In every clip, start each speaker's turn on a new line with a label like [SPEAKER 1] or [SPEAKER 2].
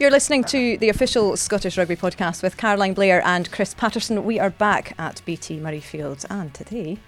[SPEAKER 1] You're listening to the official Scottish Rugby podcast with Caroline Blair and Chris Paterson. We are back at BT Murrayfield, and today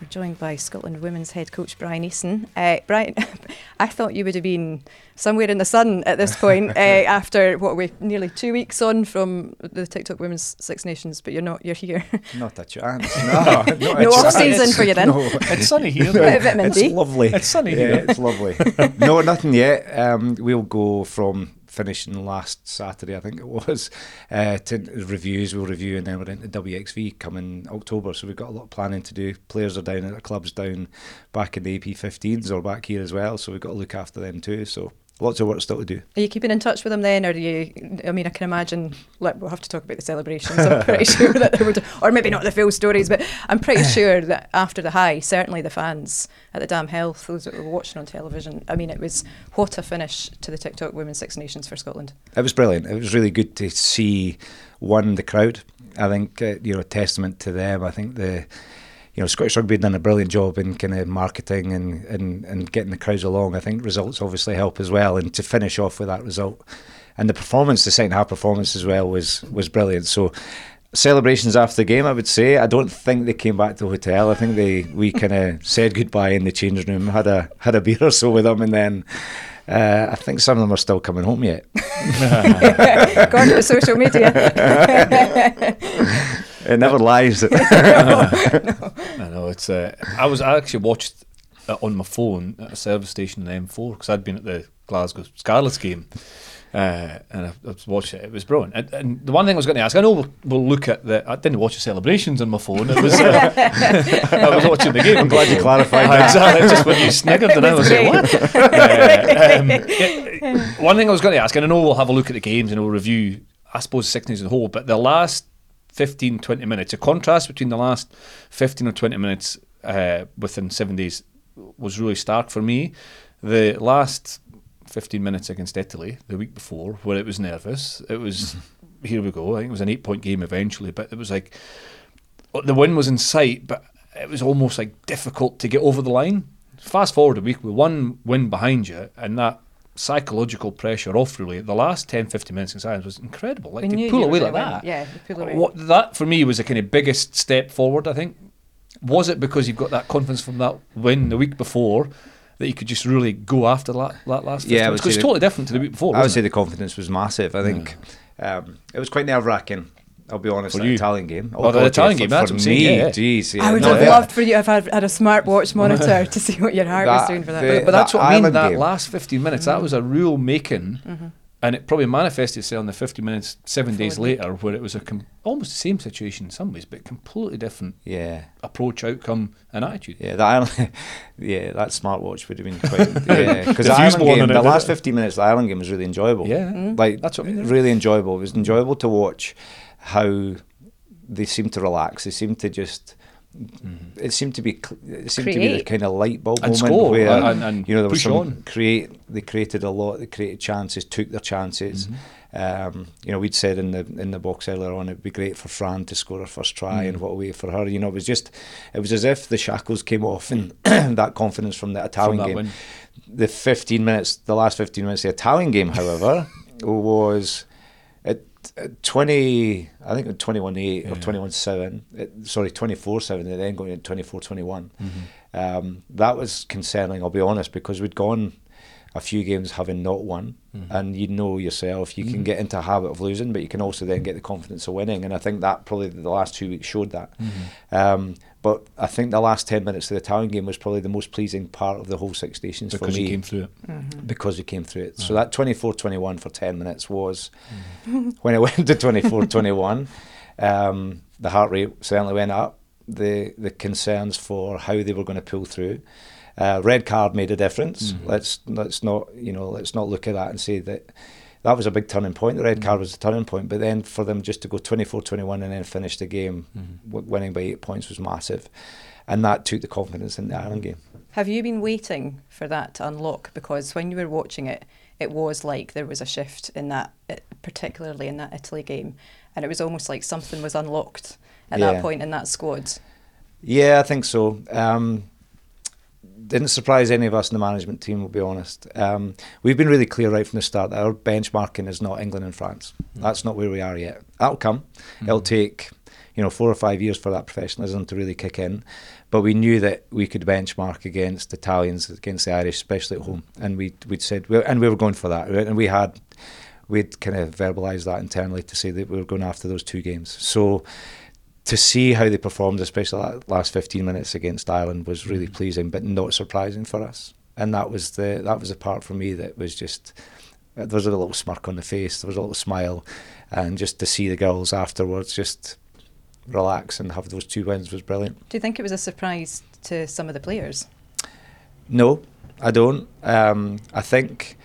[SPEAKER 1] we're joined by Scotland women's head coach Bryan Easson. Uh, Bryan, I thought you would have been somewhere in the sun at this point uh, after what we nearly two weeks on from the TikTok Women's Six Nations, but you're not. You're here.
[SPEAKER 2] Not a chance. No,
[SPEAKER 1] no, no off season for you then.
[SPEAKER 3] No, it's sunny here.
[SPEAKER 1] Bit of vitamin D.
[SPEAKER 2] It's lovely.
[SPEAKER 3] It's sunny
[SPEAKER 2] yeah,
[SPEAKER 3] here.
[SPEAKER 2] It's lovely. no, nothing yet. Um, we'll go from finishing last Saturday, I think it was, uh, to reviews. We'll review, and then we're into WXV coming October. So we've got a lot of planning to do. Players are down at the clubs down back in the AP15s or back here as well. So we've got to look after them too. So lots of work still to do.
[SPEAKER 1] Are you keeping in touch with them then, or do you? I mean, I can imagine. Like, we'll have to talk about the celebrations. I'm pretty sure that they were, or maybe not the full stories, but I'm pretty sure that after the high, certainly the fans at the Dam Health, those that were watching on television, I mean, it was what a finish to the TikTok Women's Six Nations for Scotland.
[SPEAKER 2] It was brilliant. It was really good to see one the crowd. I think uh, you know, a testament to them. I think the you know, Scottish Rugby had done a brilliant job in kind of marketing and, and, and getting the crowds along. I think results obviously help as well. And to finish off with that result, and the performance, the second half performance as well was was brilliant. So celebrations after the game, I would say. I don't think they came back to the hotel. I think they we kind of said goodbye in the changing room, had a had a beer or so with them, and then. Uh, I think some of them are still coming home yet.
[SPEAKER 1] According to social media.
[SPEAKER 2] It never lies.
[SPEAKER 3] I know it's. Uh, I was I actually watched it on my phone at a service station in M4 because I'd been at the Glasgow Scarlets game. Uh, and I, I was watching it. It was brilliant. And, and, the one thing I was going to ask, I know we'll, we'll, look at the. I didn't watch the celebrations on my phone. It was. Uh, I was watching the game.
[SPEAKER 2] I'm glad you clarified
[SPEAKER 3] that. Exactly. Just when you sniggered, and I was like, "What?" uh, um, it, one thing I was going to ask, and I know we'll have a look at the games and we'll review. I suppose the six as a whole, but the last 15, 20 minutes, a contrast between the last 15 or 20 minutes uh, within seven days was really stark for me. The last 15 minutes against Italy the week before, where it was nervous, it was, here we go, I think it was an eight point game eventually, but it was like, the win was in sight, but it was almost like difficult to get over the line. Fast forward a week with one win behind you, and that psychological pressure off really. The last 10 15 minutes in silence was incredible. Like
[SPEAKER 1] we
[SPEAKER 3] to pull away like that.
[SPEAKER 1] yeah pull away.
[SPEAKER 3] what that for me was the kind of biggest step forward I think. Was it because you've got that confidence from that win the week before that you could just really go after that, that last
[SPEAKER 2] yeah
[SPEAKER 3] because it's totally different to the week before
[SPEAKER 2] I would
[SPEAKER 3] it?
[SPEAKER 2] say the confidence was massive I think. Yeah. um, it was quite nerve wracking I'll be honest,
[SPEAKER 3] for
[SPEAKER 2] the
[SPEAKER 3] you.
[SPEAKER 2] Italian game.
[SPEAKER 3] Oh, the Italian game, that's
[SPEAKER 2] for
[SPEAKER 3] what
[SPEAKER 2] me.
[SPEAKER 3] yeah.
[SPEAKER 2] Jeez, yeah.
[SPEAKER 1] I would
[SPEAKER 2] no,
[SPEAKER 1] have
[SPEAKER 2] yeah.
[SPEAKER 1] loved for you if I had had a smartwatch monitor to see what your heart was doing for that.
[SPEAKER 2] the-
[SPEAKER 3] But, but that's
[SPEAKER 2] that
[SPEAKER 3] what I mean.
[SPEAKER 2] Ireland
[SPEAKER 3] That last 15 minutes, that was a real making. Mm-hmm. And it probably manifested itself in the 50 minutes, seven days later, where it was a com- almost the same situation in some ways, but completely different
[SPEAKER 2] Yeah,
[SPEAKER 3] approach, outcome, and attitude.
[SPEAKER 2] yeah. That Ireland, yeah, that smartwatch would have been quite. Yeah, because
[SPEAKER 3] The
[SPEAKER 2] the Ireland game,
[SPEAKER 3] it,
[SPEAKER 2] the last
[SPEAKER 3] it?
[SPEAKER 2] fifteen minutes, of the Ireland game was really enjoyable.
[SPEAKER 3] Yeah. Mm-hmm.
[SPEAKER 2] like
[SPEAKER 3] That's what I mean.
[SPEAKER 2] Really enjoyable. It was enjoyable to watch how they seemed to relax. They seemed to just. Mm-hmm. It seemed to be. cl- It seemed to be the
[SPEAKER 1] Create.
[SPEAKER 2] kind of light bulb
[SPEAKER 3] And
[SPEAKER 2] moment
[SPEAKER 3] score,
[SPEAKER 2] where
[SPEAKER 3] and- and
[SPEAKER 2] you know there was
[SPEAKER 3] push
[SPEAKER 2] some
[SPEAKER 3] on.
[SPEAKER 2] create. They created a lot. They created chances. Took their chances. Mm-hmm. Um, you know, we'd said in the in the box earlier on, it'd be great for Fran to score her first try, and mm. what a way for her. You know, it was just, it was as if the shackles came off, and that confidence from the Italian
[SPEAKER 3] that
[SPEAKER 2] game.
[SPEAKER 3] win.
[SPEAKER 2] The 15 minutes, the last 15 minutes, of the Italian game, however, was at, at 20, I think 21 8 or 21 7, sorry, 24 7, and then going to 24 21. Um, that was concerning, I'll be honest, because we'd gone a few games having not won, and you know yourself, you can get into a habit of losing, but you can also then get the confidence of winning, and I think that probably the last two weeks showed that. Um, but I think the last 10 minutes of the Italian game was probably the most pleasing part of the whole Six Nations
[SPEAKER 3] Because
[SPEAKER 2] for me Because
[SPEAKER 3] you came through it.
[SPEAKER 2] because we came through it. So that 24-21 for 10 minutes was when it went to 24-21, um, the heart rate certainly went up. The the concerns for how they were going to pull through. Uh, red card made a difference. Let's let's not you know let's not look at that and say that that was a big turning point. The red card was a turning point, but then for them just to go 24-21 and then finish the game w- winning by eight points was massive, and that took the confidence in the Ireland game.
[SPEAKER 1] Have you been waiting for that to unlock? Because when you were watching it, it was like there was a shift in that, eh, particularly in that Italy game, and it was almost like something was unlocked at
[SPEAKER 2] Yeah.
[SPEAKER 1] that point in that squad.
[SPEAKER 2] Yeah, I think so. Um, didn't surprise any of us in the management team. We'll be honest. Um, we've been really clear right from the start that our benchmarking is not England and France. Mm. That's not where we are yet. That'll come. Mm. It'll take you know four or five years for that professionalism to really kick in. But we knew that we could benchmark against Italians, against the Irish, especially at home, and we we'd said, and we were going for that, and we had we'd kind of verbalised that internally to say that we were going after those two games. So to see how they performed, especially that last 15 minutes against Ireland, was really mm. pleasing, but not surprising for us. And that was the that was the part for me that was just there was a little smirk on the face, there was a little smile, and just to see the girls afterwards just relax and have those two wins was brilliant.
[SPEAKER 1] Do you think it was a surprise to some of the players?
[SPEAKER 2] No, I don't. Um, I think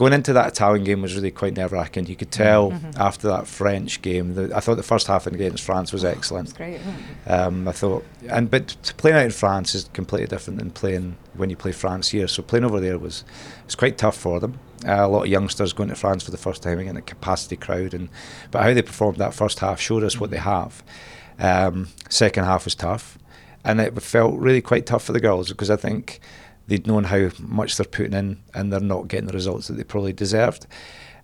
[SPEAKER 2] going into that Italian game was really quite nerve wracking. You could tell mm-hmm. after that French game. The, I thought the first half against France was excellent.
[SPEAKER 1] That's great.
[SPEAKER 2] Um, I thought, and but playing out in France is completely different than playing when you play France here. So playing over there was was quite tough for them. Uh, a lot of youngsters going to France for the first time again, a capacity crowd, and but how they performed that first half showed us what they have. Um, second half was tough, and it felt really quite tough for the girls because I think they'd known how much they're putting in and they're not getting the results that they probably deserved.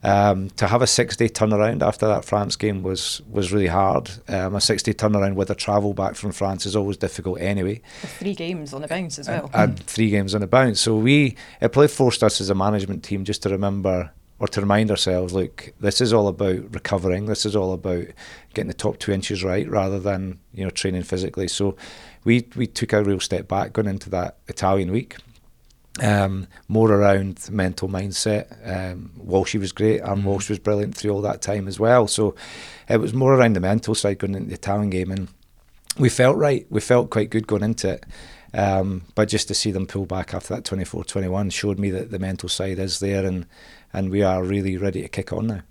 [SPEAKER 2] Um, to have a six day turnaround after that France game was was really hard. Um, a six day turnaround with a travel back from France is always difficult anyway.
[SPEAKER 1] With three games on the bounce as well.
[SPEAKER 2] And, and three games on the bounce. So we it probably forced us as a management team just to remember or to remind ourselves, look, this is all about recovering. This is all about getting the top two inches right, rather than you know training physically. So we we took a real step back going into that Italian week um, more around mental mindset. Um, Walshy was great, and mm-hmm. Walsh was brilliant through all that time as well. So it was more around the mental side going into the Italian game, and we felt right. We felt quite good going into it. Um, but just to see them pull back after that 24-21 showed me that the mental side is there, and and we are really ready to kick on now.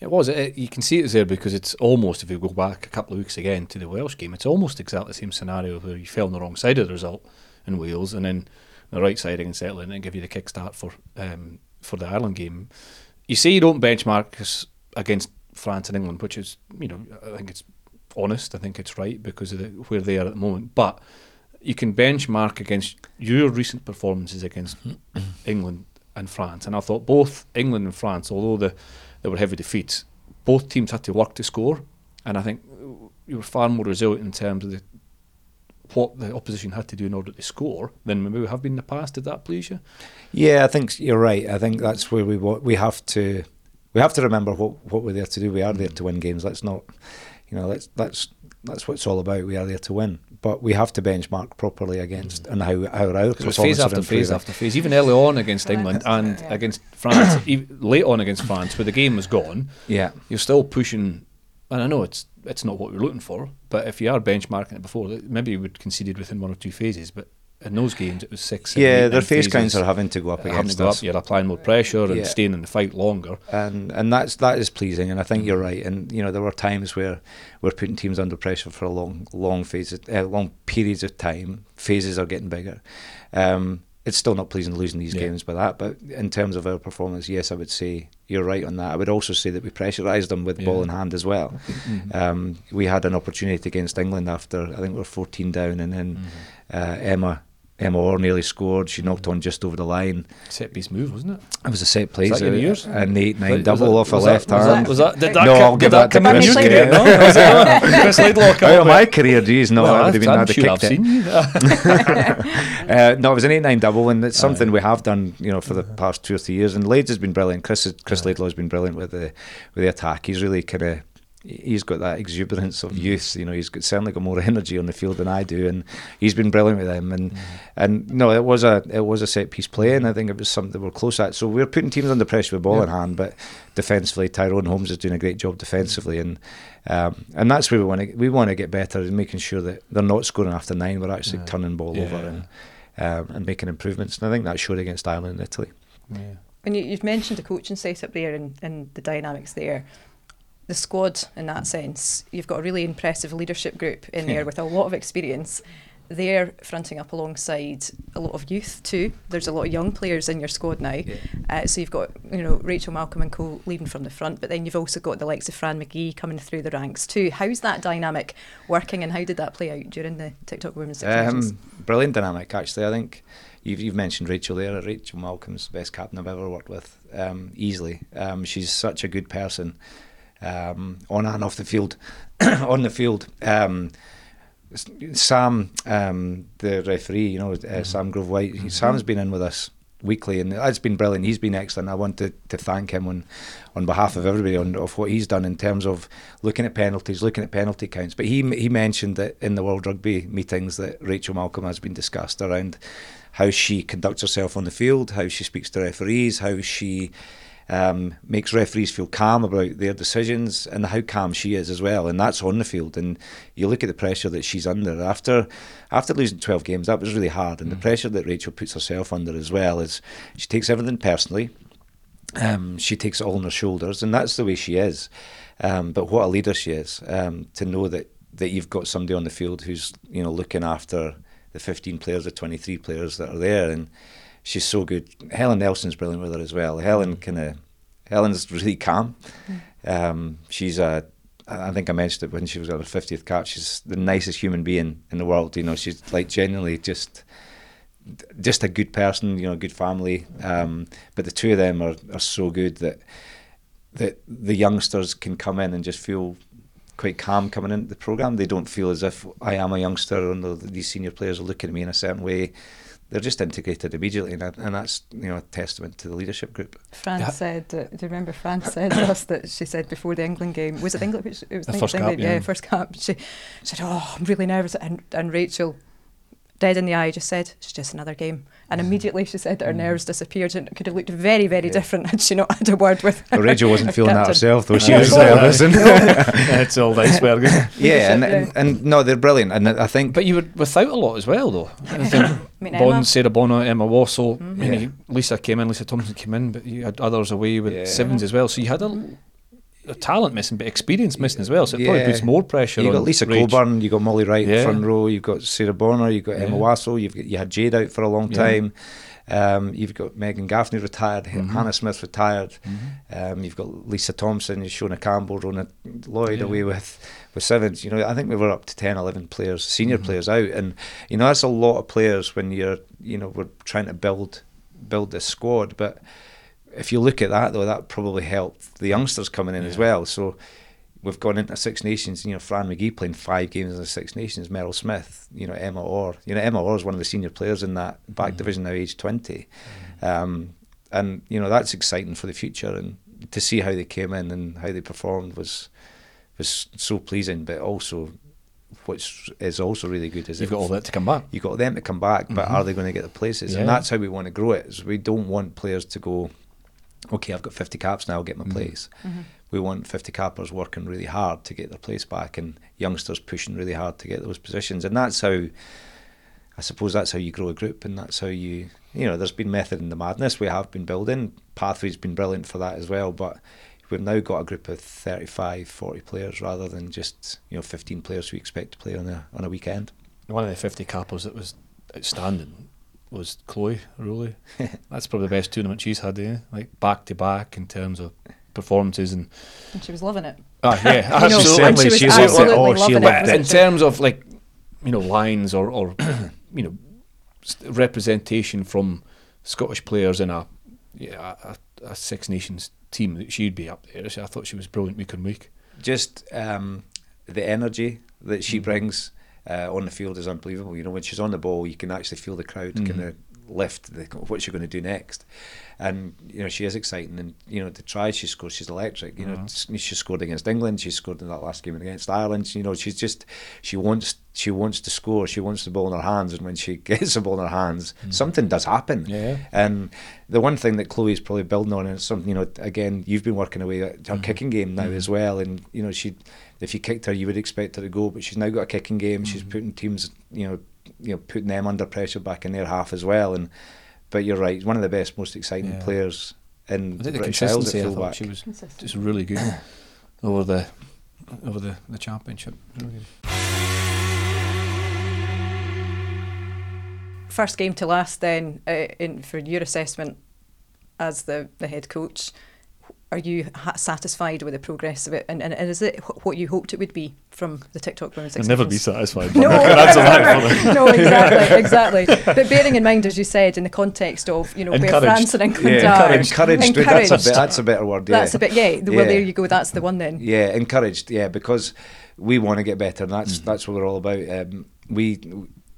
[SPEAKER 3] It was. It, you can see it's there because it's almost, if you go back a couple of weeks again to the Welsh game, it's almost exactly the same scenario where you fell on the wrong side of the result in Wales, and then the right side against Ireland and give you the kickstart for um, for the Ireland game. You say you don't benchmark against France and England, which is you know I think it's honest. I think it's right because of the, where they are at the moment. But you can benchmark against your recent performances against England and France. And I thought both England and France, although the, there were heavy defeats, both teams had to work to score. And I think you were far more resilient in terms of the what the opposition had to do in order to score than maybe we have been in the past. Did that please you?
[SPEAKER 2] Yeah, I think you're right. I think that's where we we have to we have to remember what what we're there to do. We are there to win games. Let's not, you know, let's that's that's what it's all about. We are there to win, but we have to benchmark properly against mm. and how how our
[SPEAKER 3] performance phase after phase after phase. Even early on against England and yeah. against France, late on against France, where the game was gone.
[SPEAKER 2] Yeah,
[SPEAKER 3] you're still pushing. And I know it's it's not what we're looking for. But if you are benchmarking it before, maybe you would conceded within one or two phases. But in those games, it was six. Seven,
[SPEAKER 2] yeah, their phase counts are having to go up against
[SPEAKER 3] go us. Up, you're applying more pressure and yeah. staying in the fight longer.
[SPEAKER 2] And and that's that is pleasing. And I think you're right. And you know there were times where we're putting teams under pressure for a long long phases, uh, long periods of time. Phases are getting bigger. Um, it's still not pleasing losing these yeah. games by that. But in terms of our performance, yes, I would say you're right on that. I would also say that we pressurised them with yeah. ball in hand as well. Mm-hmm. Um, we had an opportunity against England after I think we were 14 down, and then mm-hmm. uh, Emma Emma Orr nearly scored. She knocked on just over the line.
[SPEAKER 3] Set piece move, wasn't it?
[SPEAKER 2] It was a set play. Was that yours? An eight nine double that, off a left
[SPEAKER 3] that,
[SPEAKER 2] hand.
[SPEAKER 3] Was that, was that, did that
[SPEAKER 2] no,
[SPEAKER 3] come,
[SPEAKER 2] I'll give that,
[SPEAKER 3] that
[SPEAKER 2] to Chris.
[SPEAKER 3] Career, no? Chris Laidlaw
[SPEAKER 2] Out of my career, geez, no,
[SPEAKER 3] well,
[SPEAKER 2] I would have been
[SPEAKER 3] I'm
[SPEAKER 2] had
[SPEAKER 3] sure I've seen you.
[SPEAKER 2] uh, no, it was an eight nine double, and it's something we have done, you know, for the past two or three years. And Lades has been brilliant. Chris Chris Laidlaw has been brilliant with the with the attack. He's really kind of he's got that exuberance of mm. youth. You know, he's got certainly got more energy on the field than I do, and he's been brilliant with them. And mm. and no, it was a it was a set piece play, and I think it was something we're close at. So we're putting teams under pressure with ball yeah. in hand, but defensively, Tyrone Holmes is doing a great job defensively, and um, and that's where we want to we want to get better in making sure that they're not scoring after nine. We're actually yeah. turning ball yeah. over and um, and making improvements. And I think that showed against Ireland and Italy.
[SPEAKER 1] Yeah. And you, have mentioned the coaching setup there and, and the dynamics there the squad in that sense. You've got a really impressive leadership group in there with a lot of experience. they're fronting up alongside a lot of youth too. There's a lot of young players in your squad now.
[SPEAKER 2] Yeah.
[SPEAKER 1] Uh, so you've got you know Rachel Malcolm and co leading from the front, but then you've also got the likes of Fran McGhie coming through the ranks too. How's that dynamic working, and how did that play out during the TikTok Women's
[SPEAKER 2] Um, brilliant dynamic, actually. I think you've, you've mentioned Rachel there. Rachel Malcolm's the best captain I've ever worked with, um, easily. Um, she's such a good person um, on and off the field. on the field, um, Sam, um, the referee, you know, uh, Sam Grove White, he- Sam's been in with us weekly and it's been brilliant. He's been excellent. I want to, to thank him on, on behalf of everybody on of what he's done in terms of looking at penalties, looking at penalty counts. But he he mentioned that in the World Rugby meetings that Rachel Malcolm has been discussed around how she conducts herself on the field, how she speaks to referees, how she um, makes referees feel calm about their decisions and how calm she is as well. And that's on the field. And you look at the pressure that she's under after after losing 12 games. That was really hard. And the pressure that Rachel puts herself under as well is she takes everything personally. Um, she takes it all on her shoulders, and that's the way she is. Um, but what a leader she is um, to know that that you've got somebody on the field who's you know looking after the 15 players, the 23 players that are there, and she's so good. Helen Nelson's brilliant with her as well. Helen kind of Helen's really calm. Um, she's a I think I mentioned it when she was on her 50th cap. She's the nicest human being in the world. You know, she's like genuinely just just a good person, you know, good family. Um, but the two of them are, are so good that that the youngsters can come in and just feel quite calm coming into the program. They don't feel as if I am a youngster and the, these senior players are looking at me in a certain way. They're just integrated immediately, and, and that's you know a testament to the leadership group.
[SPEAKER 1] Fran
[SPEAKER 3] Yeah.
[SPEAKER 1] said, uh, do you remember Fran said to us that she said before the England game, was it England? which- It was
[SPEAKER 3] The
[SPEAKER 1] I think
[SPEAKER 3] first
[SPEAKER 1] it was
[SPEAKER 3] cap,
[SPEAKER 1] England,
[SPEAKER 3] yeah.
[SPEAKER 1] first cap. She said, oh, I'm really nervous. And, and Rachel, dead in the eye, just said, it's just another game. And immediately she said that her nerves disappeared and it could have looked very, very
[SPEAKER 2] Yeah.
[SPEAKER 1] different had she not had a word with
[SPEAKER 2] But Rachel wasn't
[SPEAKER 1] her
[SPEAKER 2] feeling that herself, though. She
[SPEAKER 3] No.
[SPEAKER 2] was nervous. And
[SPEAKER 3] it's all iceberg. isn't
[SPEAKER 2] yeah, and, and, and no, they're brilliant. And I think
[SPEAKER 3] But you were without a lot as well, though. I think
[SPEAKER 1] I mean,
[SPEAKER 3] Bond,
[SPEAKER 1] Emma,
[SPEAKER 3] Sarah Bonner, Emma Wassell,
[SPEAKER 1] Mhm.
[SPEAKER 2] Yeah.
[SPEAKER 3] Lisa came in, Lisa Thomson came in, but you had others away with
[SPEAKER 2] Yeah.
[SPEAKER 3] sevens as well. So you had a, a talent missing, but experience missing as well. So it probably puts more pressure
[SPEAKER 2] you
[SPEAKER 3] on
[SPEAKER 2] got Lisa
[SPEAKER 3] Rach.
[SPEAKER 2] Cockburn, you got Molly Wright
[SPEAKER 3] Yeah.
[SPEAKER 2] front row, you've got Sarah Bonner, you've got Emma
[SPEAKER 3] Yeah.
[SPEAKER 2] Wassell, you've got, you had Jade out for a long
[SPEAKER 3] Yeah.
[SPEAKER 2] time. Um, you've got Megan Gaffney retired,
[SPEAKER 3] Mhm.
[SPEAKER 2] Hannah Smith retired.
[SPEAKER 3] Mhm.
[SPEAKER 2] Um, you've got Lisa Thomson, Shona Campbell, Rona Lloyd
[SPEAKER 3] Yeah.
[SPEAKER 2] away with, with sevens. You know, I think we were up to 10, 11 players, senior
[SPEAKER 3] Mhm.
[SPEAKER 2] players out, and you know that's a lot of players when you're, you know, we're trying to build build this squad. But if you look at that though, that probably helped the youngsters coming in as well. So we've gone into Six Nations. You know, Fran McGhie playing five games in the Six Nations. Meryl Smith. You know, Emma Orr. You know, Emma Orr is one of the senior players in that back
[SPEAKER 3] Mhm.
[SPEAKER 2] division now, age twenty. Um, and you know that's exciting for the future, and to see how they came in and how they performed was was so pleasing. But also, which is also really good is
[SPEAKER 3] You've got all that to come back.
[SPEAKER 2] You've got them to come back, but
[SPEAKER 3] Mhm.
[SPEAKER 2] are they going to get the places?
[SPEAKER 3] Yeah.
[SPEAKER 2] And that's how we want to grow it. Is we don't want players to go, okay, I've got 50 caps now, I'll get my
[SPEAKER 3] Mhm.
[SPEAKER 2] place.
[SPEAKER 1] Mhm.
[SPEAKER 2] We want 50 cappers working really hard to get their place back, and youngsters pushing really hard to get those positions. And that's how, I suppose, that's how you grow a group, and that's how you, you know, there's been method in the madness we have been building. Pathway's been brilliant for that as well, but. We've now got a group of 35, 40 players rather than just you know 15 players we expect to play on a on a weekend.
[SPEAKER 3] One of the 50 cappers that was outstanding was Chloe Rowley. That's probably the best tournament she's had, eh? Like back to back in terms of performances and
[SPEAKER 1] and she was loving it.
[SPEAKER 3] ah yeah, absolutely.
[SPEAKER 1] and she was
[SPEAKER 2] She's
[SPEAKER 1] absolutely
[SPEAKER 2] oh, she
[SPEAKER 1] loving it.
[SPEAKER 2] loved
[SPEAKER 3] in terms of like you know lines or or you know representation from Scottish players in a yeah a, a Six Nations team that she'd be up there. I thought she was brilliant week on week.
[SPEAKER 2] just um, the energy that she
[SPEAKER 3] Mhm.
[SPEAKER 2] brings uh, on the field is unbelievable. You know, when she's on the ball, you can actually feel the crowd
[SPEAKER 3] Mhm.
[SPEAKER 2] kind of lift the, what she's going to do next. And you know, she is exciting. And you know, the tries she scores, she's electric. You know,
[SPEAKER 3] Mhm.
[SPEAKER 2] s- she scored against England. She scored in that last game against Ireland. You know, she's just she wants she wants to score. She wants the ball in her hands. And when she gets the ball in her hands,
[SPEAKER 3] Mhm.
[SPEAKER 2] something does happen.
[SPEAKER 3] Yeah.
[SPEAKER 2] And the one thing that Chloe's probably building on is something, you know, again, you've been working away at her
[SPEAKER 3] Mhm.
[SPEAKER 2] kicking game now
[SPEAKER 3] Mhm.
[SPEAKER 2] as well. And, you know, she, if you kicked her, you would expect her to go, but she's now got a kicking game. She's
[SPEAKER 3] Mhm.
[SPEAKER 2] putting teams, you know, you know, putting them under pressure back in their half as well. And, but you're right, one of the best, most exciting
[SPEAKER 3] Yeah.
[SPEAKER 2] players in
[SPEAKER 3] I think the
[SPEAKER 2] British Isles
[SPEAKER 3] consistency.
[SPEAKER 2] at
[SPEAKER 3] I thought
[SPEAKER 2] fullback.
[SPEAKER 3] she was
[SPEAKER 1] Consistent.
[SPEAKER 3] just really good over the over the, the championship. Really
[SPEAKER 1] first game to last, then uh, in for your assessment as the the head coach, are you ha- satisfied with the progress of it, and, and, and is it wh- what you hoped it would be from the TikTok Women's
[SPEAKER 3] I'll never be satisfied.
[SPEAKER 1] No,
[SPEAKER 3] I can answer that
[SPEAKER 1] no, exactly, exactly. But bearing in mind, as you said, in the context of you know where
[SPEAKER 3] Encouraged.
[SPEAKER 1] France and England
[SPEAKER 2] Yeah,
[SPEAKER 1] are,
[SPEAKER 2] encouraged. Encouraged. That's a, bit, that's a better word. Yeah.
[SPEAKER 1] That's a bit. Yeah, the- well,
[SPEAKER 2] Yeah.
[SPEAKER 1] there you go. That's the one then.
[SPEAKER 2] Yeah, encouraged. Yeah, because we want to get better, and that's
[SPEAKER 3] Mm-hmm.
[SPEAKER 2] that's what we're all about. Um, we,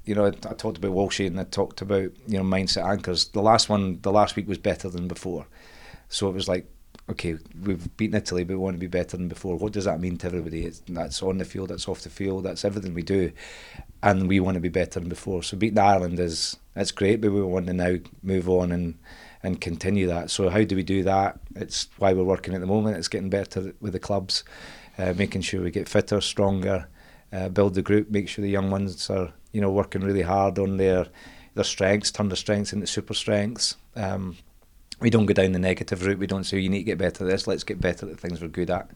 [SPEAKER 2] you know, I, I talked about Walshy and I talked about you know mindset anchors. The last one, the last week was better than before, so it was like, okay, we've beaten Italy, but we want to be better than before. What does that mean to everybody? It's, that's on the field, that's off the field, that's everything we do, and we want to be better than before. So beating Ireland is that's great, but we want to now move on and and continue that. So how do we do that? It's why we're working at the moment. It's getting better with the clubs, uh, making sure we get fitter, stronger, uh, build the group, make sure the young ones are you know working really hard on their their strengths, turn their strengths into super strengths. Um, we don't go down the negative route. We don't say you need to get better at this. Let's get better at the things we're good at.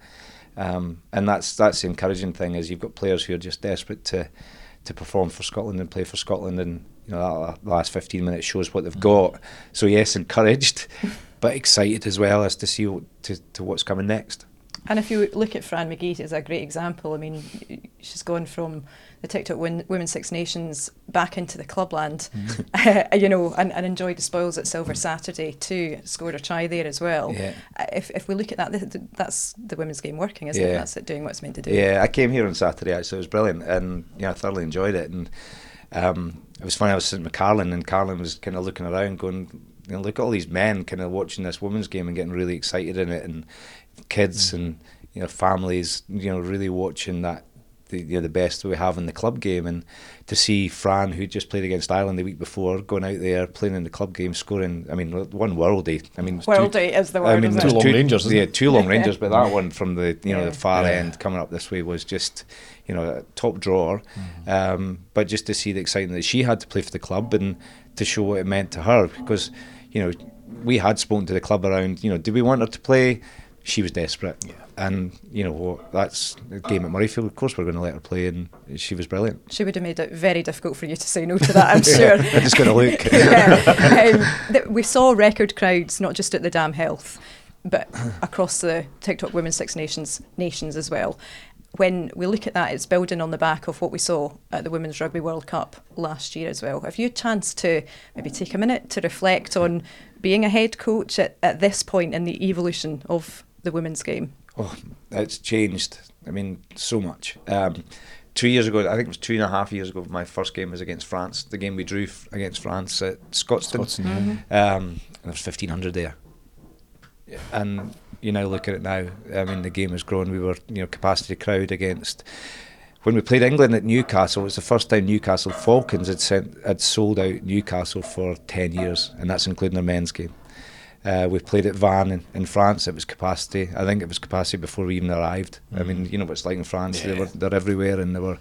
[SPEAKER 2] Um, and that's that's the encouraging thing is you've got players who are just desperate to to perform for Scotland and play for Scotland, and you know that, last 15 minutes shows what they've got. So yes, encouraged, but excited as well as to see what, to, to what's coming next.
[SPEAKER 1] And if you look at Fran McGhie as a great example, I mean, she's gone from the TikTok win, Women's Six Nations back into the clubland, uh, you know, and, and enjoyed the spoils at Silver Saturday too. Scored a try there as well.
[SPEAKER 2] Yeah.
[SPEAKER 1] Uh, If, if we look at that, th- th- that's the women's game working, isn't it? That's it doing what it's meant to do.
[SPEAKER 2] Yeah, I came here on Saturday actually. It was brilliant, and yeah, I thoroughly enjoyed it. And um, it was funny. I was sitting with Carlin, and Carlin was kind of looking around, going, you know, look at all these men kind of watching this women's game and getting really excited in it, and kids and you know families, you know, really watching that. The, you know, the best we have in the club game, and to see Fran, who just played against Ireland the week before, going out there playing in the club game, scoring. I mean, one worldie. I mean, two-
[SPEAKER 1] Worldie is the word.
[SPEAKER 2] I mean,
[SPEAKER 1] isn't
[SPEAKER 3] Two long rangers,
[SPEAKER 2] yeah, two long rangers, but that one from the you know
[SPEAKER 1] Yeah.
[SPEAKER 2] the far
[SPEAKER 3] Yeah.
[SPEAKER 2] end coming up this way was just you know a top drawer. Um, but just to see the excitement that she had to play for the club and to show what it meant to her, because you know we had spoken to the club around you know did we want her to play? She was desperate,
[SPEAKER 3] Yeah.
[SPEAKER 2] and you know what, that's the game at Murrayfield. Of course, we're going to let her play, and she was brilliant.
[SPEAKER 1] She would have made it very difficult for you to say no to that, I'm sure.
[SPEAKER 2] I'm just going to look.
[SPEAKER 1] yeah. um, th- we saw record crowds, not just at the Dam Health, but across the TikTok Women's Six Nations nations as well. When we look at that, it's building on the back of what we saw at the Women's Rugby World Cup last year as well. Have you a chance to maybe take a minute to reflect on being a head coach at, at this point in the evolution of the women's game?
[SPEAKER 2] Oh, it's changed. I mean, so much. Um, two years ago, I think it was two and a half years ago, my first game was against France. The game we drew f- against France at Scotstoun.
[SPEAKER 3] Scotstoun, yeah.
[SPEAKER 2] Um, and there was 1,500 there. And you now look at it now, I mean, the game has grown. We were, you know, capacity crowd against. When we played England at Newcastle, it was the first time Newcastle Falcons had sent had sold out Newcastle for ten years, and that's including their men's game. Uh, we played at Vannes in, in France. It was capacity. I think it was capacity before we even arrived. I mean, you know what it's like in France. They were they're everywhere, and they were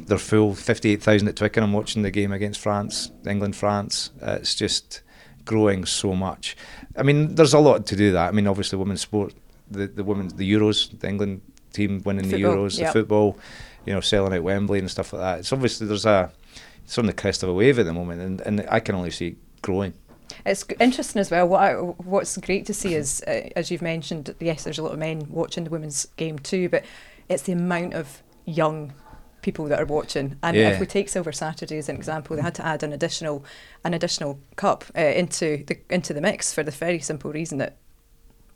[SPEAKER 2] they're full. Fifty eight thousand at Twickenham watching the game against France, England France. Uh, it's just growing so much. I mean, there's a lot to do that. I mean, obviously, women's sport, the the women's the Euros, the England team winning
[SPEAKER 1] Football,
[SPEAKER 2] the Euros,
[SPEAKER 1] yep.
[SPEAKER 2] the football, you know, selling out Wembley and stuff like that. It's obviously there's a it's on the crest of a wave at the moment, and, and I can only see it growing.
[SPEAKER 1] It's interesting as well. What I, what's great to see is, uh, as you've mentioned, yes, there's a lot of men watching the women's game too, but it's the amount of young people that are watching. And
[SPEAKER 2] Yeah.
[SPEAKER 1] if we take Silver Saturday as an example, they had to add an additional an additional cup uh, into the into the mix for the very simple reason that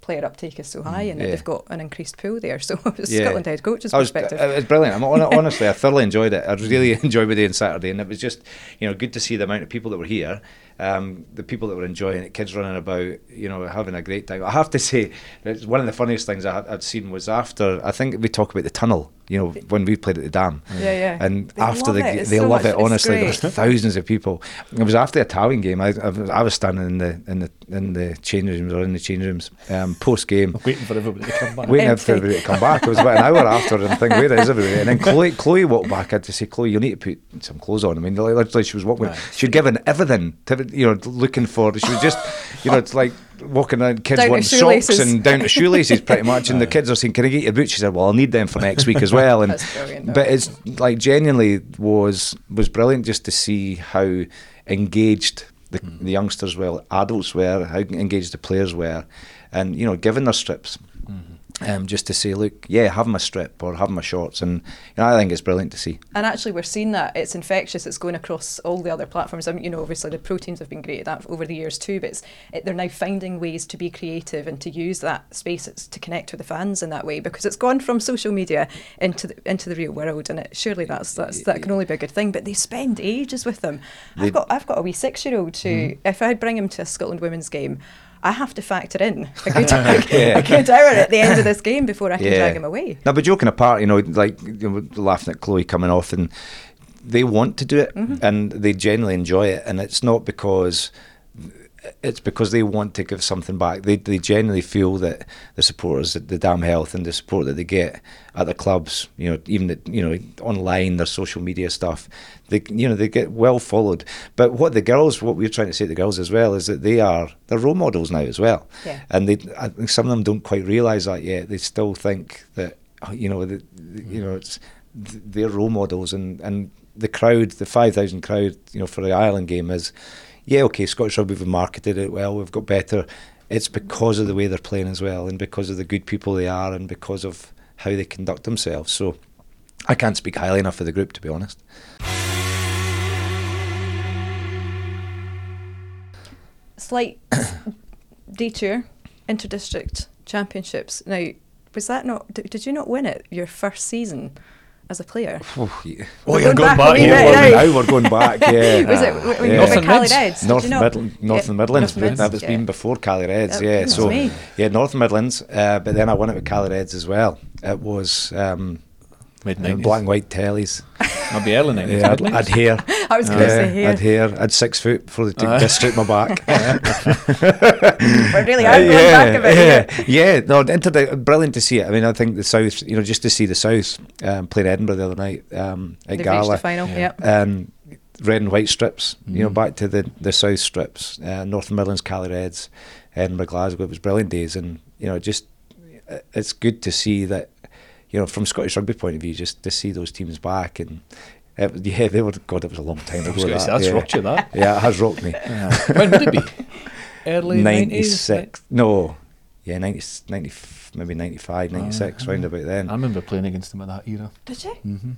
[SPEAKER 1] player uptake is so high and that
[SPEAKER 2] Mm, yeah.
[SPEAKER 1] they've got an increased pool there. So,
[SPEAKER 2] Yeah.
[SPEAKER 1] Scotland head coach's
[SPEAKER 2] was,
[SPEAKER 1] perspective.
[SPEAKER 2] it was brilliant. I'm hon- honestly, I thoroughly enjoyed it. I really enjoyed my day on Saturday, and it was just, you know, good to see the amount of people that were here, um, the people that were enjoying it, kids running about, you know, having a great time. I have to say, it's one of the funniest things I, I'd seen was after. I think we talk about the tunnel, you know, when we played at the dam.
[SPEAKER 1] yeah, yeah.
[SPEAKER 2] And
[SPEAKER 1] They
[SPEAKER 2] after the
[SPEAKER 1] it.
[SPEAKER 2] they
[SPEAKER 1] so
[SPEAKER 2] love
[SPEAKER 1] much-
[SPEAKER 2] it. Honestly,
[SPEAKER 1] great.
[SPEAKER 2] there's thousands of people. It was after the Italian game. I, I, was, I was standing in the in the in the change rooms or in the change rooms um, post game.
[SPEAKER 3] Waiting for everybody to come back.
[SPEAKER 2] Waiting
[SPEAKER 1] Empty.
[SPEAKER 2] for everybody to come back. It was about an hour after, and I think where is everybody? And then Chloe, Chloe walked back. I had to say, Chloe, you need to put some clothes on. I mean, literally, she was walking.
[SPEAKER 3] Right.
[SPEAKER 2] She'd given everything, to, you know, looking for. She was just, you know, it's like walking around, kids
[SPEAKER 1] Down to
[SPEAKER 2] want socks and down to shoelaces pretty much. And the kids are saying, Can I get your boots? She said, Well, I'll need them for next week as well. And
[SPEAKER 1] That's
[SPEAKER 2] But it's like genuinely was was brilliant just to see how engaged the, mm. the youngsters were, adults were, how engaged the players were, and you know, given their strips. Um, just to say, look, yeah, have my strip or have my shorts, and you know, I think it's brilliant to see.
[SPEAKER 1] And actually, we're seeing that it's infectious. It's going across all the other platforms. I mean, you know, obviously the pro teams have been great at that over the years too. But it's, it, they're now finding ways to be creative and to use that space to connect with the fans in that way because it's gone from social media into the, into the real world. And it, surely that's that's that can only be a good thing. But they spend ages with them.
[SPEAKER 2] They-
[SPEAKER 1] I've got I've got a wee six year old who, if I bring him to a Scotland women's game. I have to factor in a good,
[SPEAKER 2] Yeah.
[SPEAKER 1] a good hour at the end of this game before I can drag him away.
[SPEAKER 2] No, but joking apart, you know, like you know, laughing at Chloe coming off, and they want to do it,
[SPEAKER 1] Mm-hmm.
[SPEAKER 2] and they generally enjoy it, and it's not because it's because they want to give something back. They they genuinely feel that the supporters, the Dam Health, and the support that they get at the clubs, you know, even the, you know online, their social media stuff, they you know they get well followed. But what the girls, what we're trying to say to the girls as well, is that they are they're role models now as well,
[SPEAKER 1] Yeah.
[SPEAKER 2] and they I think some of them don't quite realise that yet. They still think that oh, you know the, the- you know it's th- they're role models and and the crowd, the five thousand crowd, you know, for the Ireland game is yeah okay. Scottish Rugby have marketed it well. We've got better. It's because of the way they're playing as well, and because of the good people they are, and because of how they conduct themselves. So I can't speak highly enough of the group, to be honest.
[SPEAKER 1] slight detour inter-district championships. Now, was that not? Did you not win it your first season as a player?
[SPEAKER 2] Oh, yeah.
[SPEAKER 3] Oh,
[SPEAKER 1] We're
[SPEAKER 3] you're
[SPEAKER 1] going
[SPEAKER 3] going
[SPEAKER 1] back a
[SPEAKER 3] back. yeah,
[SPEAKER 1] bit now.
[SPEAKER 2] now we're going back. Yeah,
[SPEAKER 1] was it w- when
[SPEAKER 2] Yeah.
[SPEAKER 1] were
[SPEAKER 3] Northern
[SPEAKER 1] with Cali
[SPEAKER 3] Mids.
[SPEAKER 1] Reds?
[SPEAKER 2] North
[SPEAKER 1] you not?
[SPEAKER 2] Midland, Northern Midlands.
[SPEAKER 1] North Mids,
[SPEAKER 2] that was
[SPEAKER 1] yeah.
[SPEAKER 2] been before Cali Reds, yeah. So
[SPEAKER 1] me.
[SPEAKER 2] yeah, Northern Midlands. Uh, but then I won it with Cali Reds as well. It was um,
[SPEAKER 3] Mid
[SPEAKER 2] uh,
[SPEAKER 3] nineties.
[SPEAKER 2] black and white tellies.
[SPEAKER 3] Maybe early nineties.
[SPEAKER 2] Yeah, I'd, I'd hair.
[SPEAKER 1] I was going to
[SPEAKER 2] Yeah,
[SPEAKER 1] say here.
[SPEAKER 2] I'd hair. I'd six foot before they took
[SPEAKER 3] Aye.
[SPEAKER 2] this straight my back.
[SPEAKER 1] We're really are going
[SPEAKER 2] yeah,
[SPEAKER 1] back a bit.
[SPEAKER 2] yeah,
[SPEAKER 1] here.
[SPEAKER 2] yeah. No, into the, brilliant to see it. I mean, I think the South, you know, just to see the South um, playing Edinburgh the other night um, at
[SPEAKER 1] They've reached
[SPEAKER 2] Gala
[SPEAKER 1] the final.
[SPEAKER 3] Yeah.
[SPEAKER 1] Yep.
[SPEAKER 2] and red and white strips. You know,
[SPEAKER 3] Mm.
[SPEAKER 2] back to the the South strips, uh, North Midlands, Cali Reds, Edinburgh, Glasgow. It was brilliant days, and you know, just uh, it's good to see that. You know, from Scottish rugby point of view, just to see those teams back and. It, yeah, they were. God, it was a long time ago.
[SPEAKER 3] was going
[SPEAKER 2] that,
[SPEAKER 3] say, that's
[SPEAKER 2] yeah.
[SPEAKER 3] rocked you, that.
[SPEAKER 2] Yeah, it has rocked me.
[SPEAKER 3] when would it be? Early
[SPEAKER 2] 96. No, yeah, 90, 90, maybe 95,
[SPEAKER 3] Ah,
[SPEAKER 2] 96, round about then.
[SPEAKER 3] I remember playing against them at that era.
[SPEAKER 1] Did you?
[SPEAKER 3] Mm-hmm.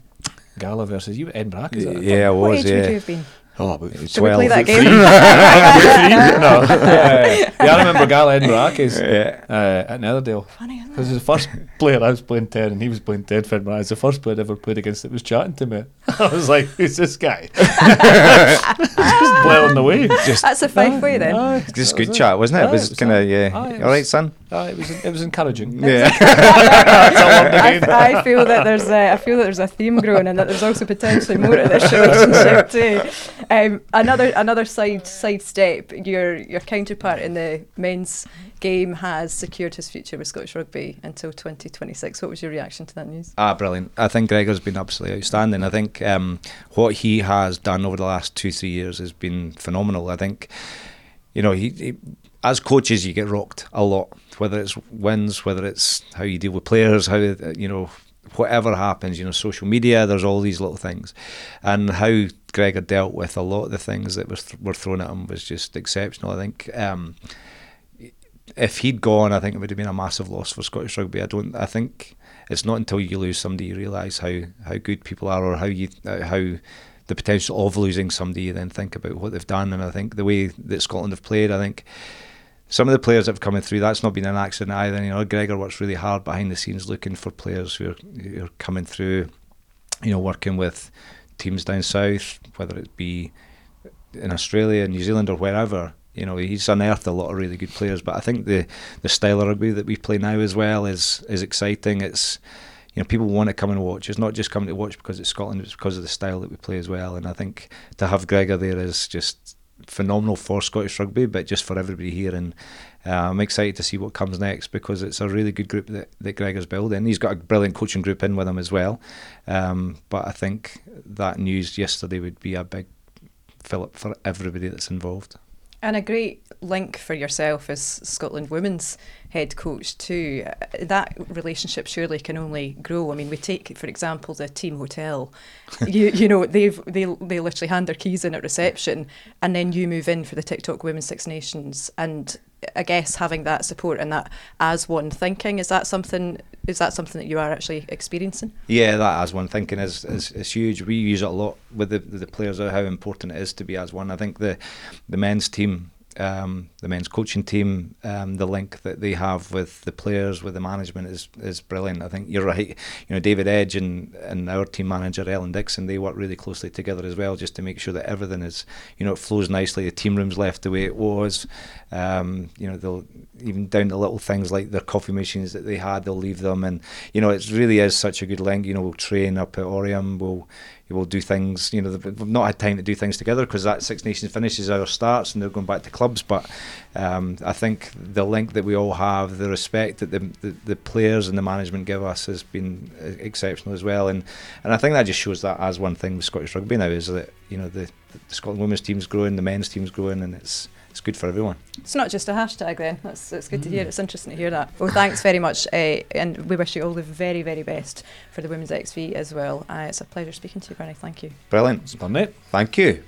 [SPEAKER 3] Gala versus you at Edinburgh. Is that?
[SPEAKER 2] Yeah, I
[SPEAKER 1] what
[SPEAKER 2] was,
[SPEAKER 1] age would you have been?
[SPEAKER 3] Oh, about
[SPEAKER 1] Did we play that game?
[SPEAKER 3] no. yeah, I remember Gala Edinburgh Ackies,
[SPEAKER 2] Yeah.
[SPEAKER 3] uh, at Netherdale.
[SPEAKER 1] Funny, isn't it?
[SPEAKER 3] Because the first player I was playing 10 and he was playing 10 for Edinburgh. I was the first player I ever played against that was chatting to me. I was like, who's this guy? Just blowing away.
[SPEAKER 2] Just,
[SPEAKER 1] That's a five way then.
[SPEAKER 3] Aye,
[SPEAKER 2] just good
[SPEAKER 3] was
[SPEAKER 2] chat, wasn't it?
[SPEAKER 3] Aye,
[SPEAKER 2] it was
[SPEAKER 3] was
[SPEAKER 2] kind of, yeah.
[SPEAKER 3] Aye, it
[SPEAKER 2] All right, son?
[SPEAKER 3] Aye, it was it was encouraging.
[SPEAKER 2] Yeah.
[SPEAKER 3] I'm
[SPEAKER 1] I,
[SPEAKER 3] doing.
[SPEAKER 1] I feel that there's a, I feel that there's a theme growing and that there's also potentially more to this relationship too. Um, another another side side step. Your your counterpart in the men's game has secured his future with Scottish Rugby until 2026. What was your reaction to that news?
[SPEAKER 2] Ah, brilliant. I think Gregor's been absolutely outstanding. I think um, what he has done over the last two, three years has been phenomenal. I think, you know, he, he as coaches, you get rocked a lot, whether it's wins, whether it's how you deal with players, how, you know, whatever happens, you know, social media, there's all these little things. And how Gregor dealt with a lot of the things that was th- were thrown at him was just exceptional. I think. Um, if he'd gone, I think it would have been a massive loss for Scottish rugby. I don't. I think it's not until you lose somebody you realise how, how good people are, or how you uh, how the potential of losing somebody. You then think about what they've done, and I think the way that Scotland have played. I think some of the players that have coming through. That's not been an accident either. You know, Gregor works really hard behind the scenes looking for players who are, who are coming through. You know, working with teams down south, whether it be in Australia, New Zealand, or wherever. You know, he's unearthed a lot of really good players. But I think the the style of rugby that we play now as well is is exciting. It's you know people want to come and watch. It's not just coming to watch because it's Scotland. It's because of the style that we play as well. And I think to have Gregor there is just phenomenal for Scottish rugby, but just for everybody here. And uh, I'm excited to see what comes next because it's a really good group that, that Gregor's building. He's got a brilliant coaching group in with him as well. Um, but I think that news yesterday would be a big fillip for everybody that's involved.
[SPEAKER 1] And a great link for yourself as Scotland women's head coach too. That relationship surely can only grow. I mean, we take for example the team hotel. you you know they've they they literally hand their keys in at reception, and then you move in for the TikTok Women's Six Nations, and I guess having that support and that as one thinking is that something is that something that you are actually experiencing?
[SPEAKER 2] Yeah, that as one thinking is, is, is huge. We use it a lot with the the players how important it is to be as one. I think the the men's team um, the men's coaching team, um, the link that they have with the players, with the management is is brilliant. I think you're right. You know, David Edge and, and our team manager Ellen Dixon, they work really closely together as well, just to make sure that everything is, you know, it flows nicely. The team room's left the way it was. Um, you know, they'll even down to little things like their coffee machines that they had, they'll leave them, and you know, it really is such a good link. You know, we'll train up at Oriam, we'll we'll do things. You know, we've not had time to do things together because that Six Nations finishes our starts and they're going back to clubs. But um, I think the link that we all have, the respect that the, the, the players and the management give us has been uh, exceptional as well. And and I think that just shows that as one thing with Scottish rugby now is that you know the, the Scotland women's team's growing, the men's team's growing, and it's it's good for everyone.
[SPEAKER 1] It's not just a hashtag then. That's, that's good mm. to hear. Mm. It's interesting to hear that. Well, thanks very much. Uh, and we wish you all the very, very best for the Women's XV as well. Uh, it's a pleasure speaking to you, Bernie. Thank you.
[SPEAKER 2] Brilliant.
[SPEAKER 3] It's done it.
[SPEAKER 2] Thank you.